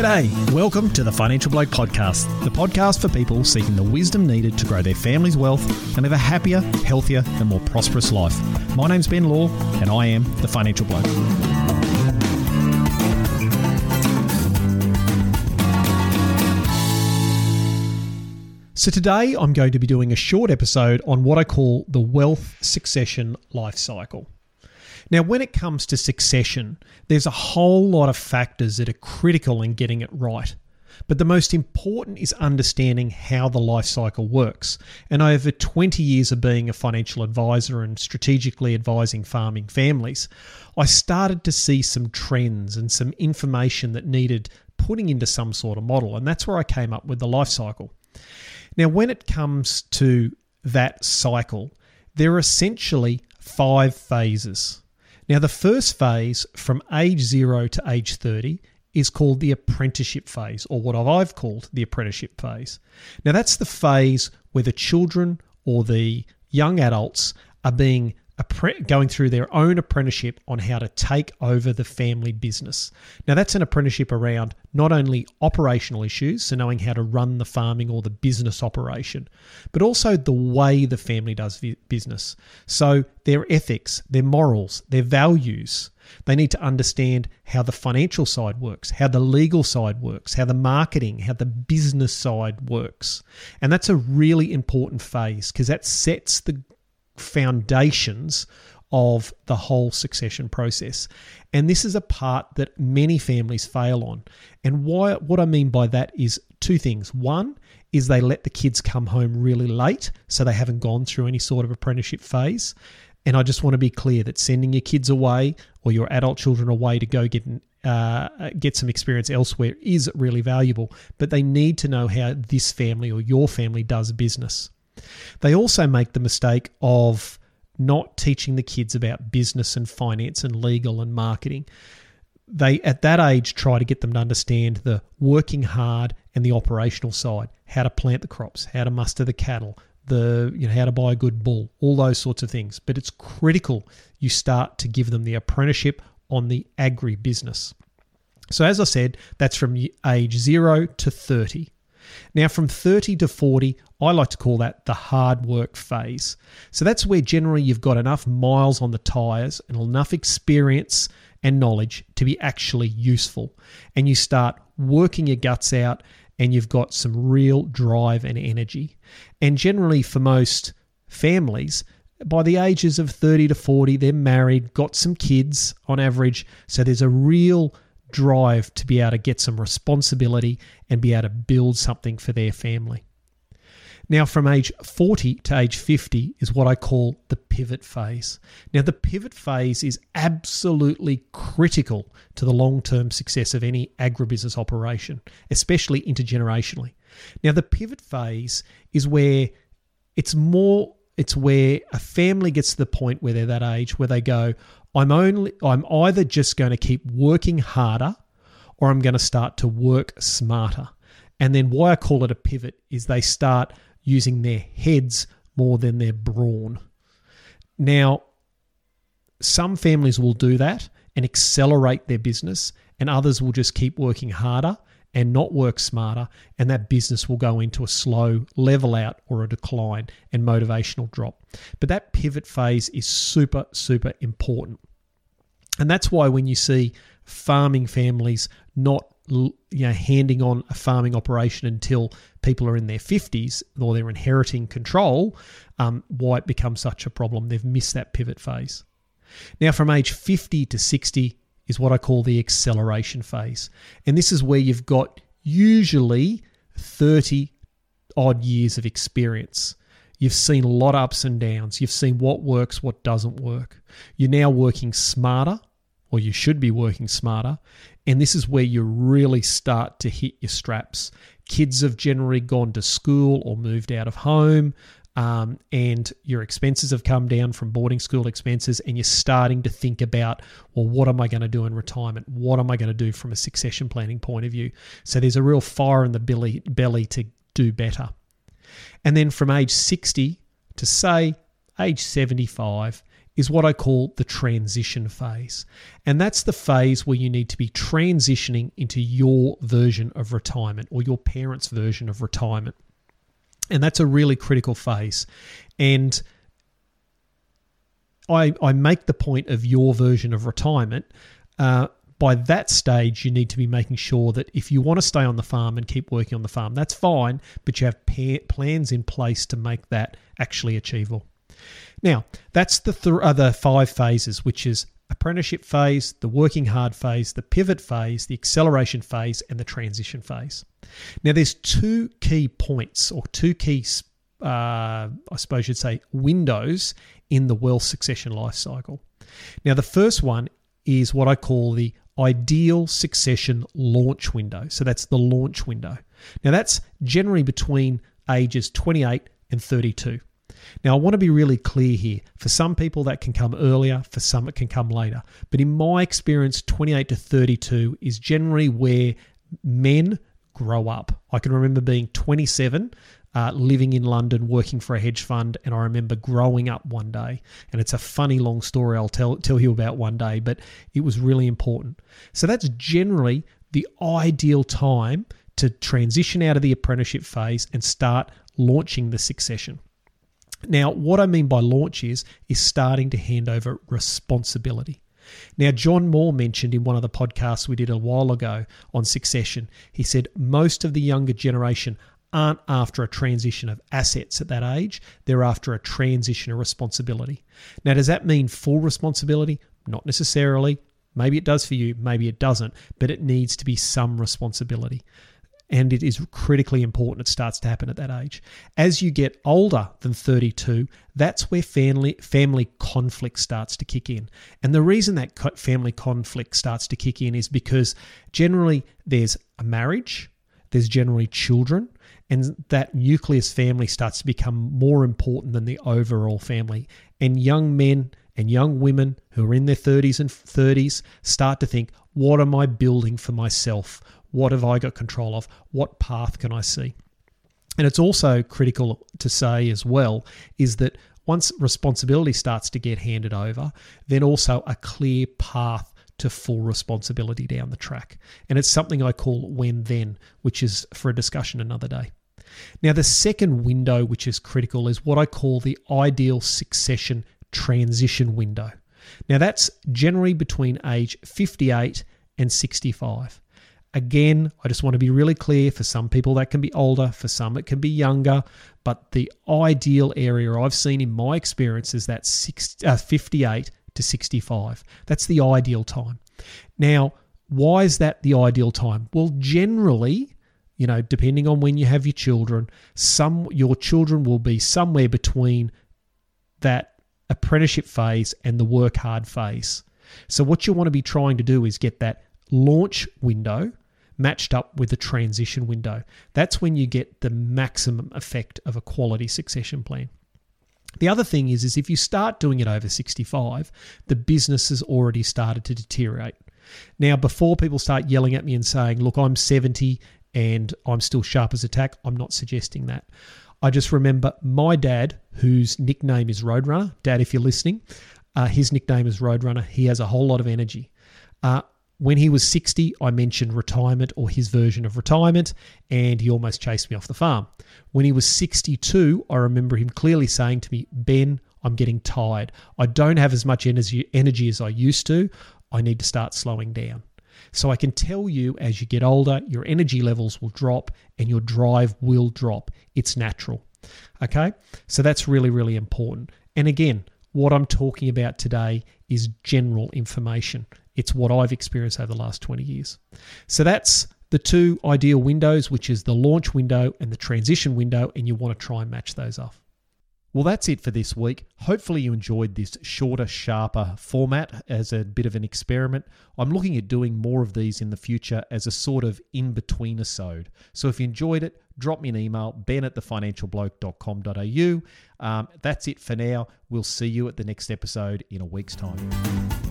G'day. Welcome to the Financial Bloke Podcast, the podcast for people seeking the wisdom needed to grow their family's wealth and live a happier, healthier, and more prosperous life. My name's Ben Law, and I am the Financial Bloke. So, today I'm going to be doing a short episode on what I call the wealth succession life cycle. Now, when it comes to succession, there's a whole lot of factors that are critical in getting it right. But the most important is understanding how the life cycle works. And over 20 years of being a financial advisor and strategically advising farming families, I started to see some trends and some information that needed putting into some sort of model. And that's where I came up with the life cycle. Now, when it comes to that cycle, there are essentially five phases. Now, the first phase from age zero to age 30 is called the apprenticeship phase, or what I've called the apprenticeship phase. Now, that's the phase where the children or the young adults are being going through their own apprenticeship on how to take over the family business. Now, that's an apprenticeship around not only operational issues, so knowing how to run the farming or the business operation, but also the way the family does business. So, their ethics, their morals, their values. They need to understand how the financial side works, how the legal side works, how the marketing, how the business side works. And that's a really important phase because that sets the foundations of the whole succession process. And this is a part that many families fail on. And why what I mean by that is two things. One is they let the kids come home really late, so they haven't gone through any sort of apprenticeship phase. And I just want to be clear that sending your kids away or your adult children away to go get uh, get some experience elsewhere is really valuable. But they need to know how this family or your family does business. They also make the mistake of not teaching the kids about business and finance and legal and marketing. They, at that age, try to get them to understand the working hard and the operational side, how to plant the crops, how to muster the cattle, the you know how to buy a good bull, all those sorts of things. But it's critical you start to give them the apprenticeship on the agri business. So as I said, that's from age 0 to 30. Now, from 30 to 40, I like to call that the hard work phase. So that's where generally you've got enough miles on the tyres and enough experience and knowledge to be actually useful. And you start working your guts out and you've got some real drive and energy. And generally, for most families, by the ages of 30 to 40, they're married, got some kids on average. So there's a real drive to be able to get some responsibility and be able to build something for their family. Now, from age 40 to age 50 is what I call the pivot phase. Now, the pivot phase is absolutely critical to the long term success of any agribusiness operation, especially intergenerationally. Now, the pivot phase is where it's more, it's where a family gets to the point where they're that age where they go, I'm only I'm either just going to keep working harder or I'm going to start to work smarter. And then why I call it a pivot is they start using their heads more than their brawn. Now, some families will do that and accelerate their business, and others will just keep working harder and not work smarter, and that business will go into a slow level out or a decline and motivational drop. But that pivot phase is super, super important. And that's why when you see farming families not you know handing on a farming operation until people are in their 50s or they're inheriting control um, why it becomes such a problem they've missed that pivot phase now from age 50 to 60 is what I call the acceleration phase. And this is where you've got usually 30 odd years of experience. You've seen a lot of ups and downs. You've seen what works, what doesn't work. You're now working smarter, or you should be working smarter. And this is where you really start to hit your straps. Kids have generally gone to school or moved out of home um, and your expenses have come down from boarding school expenses, and you're starting to think about, well, what am I going to do in retirement? What am I going to do from a succession planning point of view? So there's a real fire in the belly, belly to do better. And then from age 60 to say age 75 is what I call the transition phase. And that's the phase where you need to be transitioning into your version of retirement or your parents' version of retirement. And that's a really critical phase. And I, I make the point of your version of retirement. Uh, by that stage, you need to be making sure that if you want to stay on the farm and keep working on the farm, that's fine, but you have pa- plans in place to make that actually achievable. Now, that's the th- other five phases, which is apprenticeship phase, the working hard phase, the pivot phase, the acceleration phase, and the transition phase. Now, there's two key points or two key, uh, I suppose you'd say, windows in the wealth succession life cycle. Now, the first one is what I call the ideal succession launch window. So that's the launch window. Now, that's generally between ages 28 and 32. Now, I want to be really clear here. For some people, that can come earlier, for some, it can come later. But in my experience, 28 to 32 is generally where men grow up. I can remember being 27, uh, living in London, working for a hedge fund, and I remember growing up one day. And it's a funny long story I'll tell, tell you about one day, but it was really important. So that's generally the ideal time to transition out of the apprenticeship phase and start launching the succession. Now, what I mean by launch is is starting to hand over responsibility. Now, John Moore mentioned in one of the podcasts we did a while ago on succession, he said most of the younger generation aren't after a transition of assets at that age, they're after a transition of responsibility. Now, does that mean full responsibility? Not necessarily. Maybe it does for you, maybe it doesn't, but it needs to be some responsibility and it is critically important it starts to happen at that age. As you get older than 32, that's where family family conflict starts to kick in. And the reason that family conflict starts to kick in is because generally there's a marriage, there's generally children, and that nucleus family starts to become more important than the overall family. And young men and young women who are in their 30s and 30s start to think, what am I building for myself? What have I got control of? What path can I see? And it's also critical to say as well is that once responsibility starts to get handed over, then also a clear path to full responsibility down the track. And it's something I call when then, which is for a discussion another day. Now, the second window, which is critical, is what I call the ideal succession transition window. Now, that's generally between age 58 and 65. Again, I just want to be really clear for some people that can be older, for some it can be younger, but the ideal area I've seen in my experience is that six, uh, 58 to 65. That's the ideal time. Now, why is that the ideal time? Well, generally, you know, depending on when you have your children, some your children will be somewhere between that apprenticeship phase and the work hard phase. So what you want to be trying to do is get that launch window matched up with the transition window. That's when you get the maximum effect of a quality succession plan. The other thing is, is if you start doing it over 65, the business has already started to deteriorate. Now, before people start yelling at me and saying, look, I'm 70 and I'm still sharp as a tack, I'm not suggesting that. I just remember my dad, whose nickname is Roadrunner. Dad, if you're listening, uh, his nickname is Roadrunner. He has a whole lot of energy. Uh, when he was 60, I mentioned retirement or his version of retirement, and he almost chased me off the farm. When he was 62, I remember him clearly saying to me, Ben, I'm getting tired. I don't have as much energy, as I used to. I need to start slowing down. So I can tell you as you get older, your energy levels will drop and your drive will drop. It's natural. Okay? So that's really, really important. And again, what I'm talking about today is general information. It's what I've experienced over the last 20 years. So that's the two ideal windows, which is the launch window and the transition window, and you want to try and match those off. Well, that's it for this week. Hopefully, you enjoyed this shorter, sharper format as a bit of an experiment. I'm looking at doing more of these in the future as a sort of in between episode. So if you enjoyed it, drop me an email, ben at thefinancialbloke.com.au. Um, that's it for now. We'll see you at the next episode in a week's time.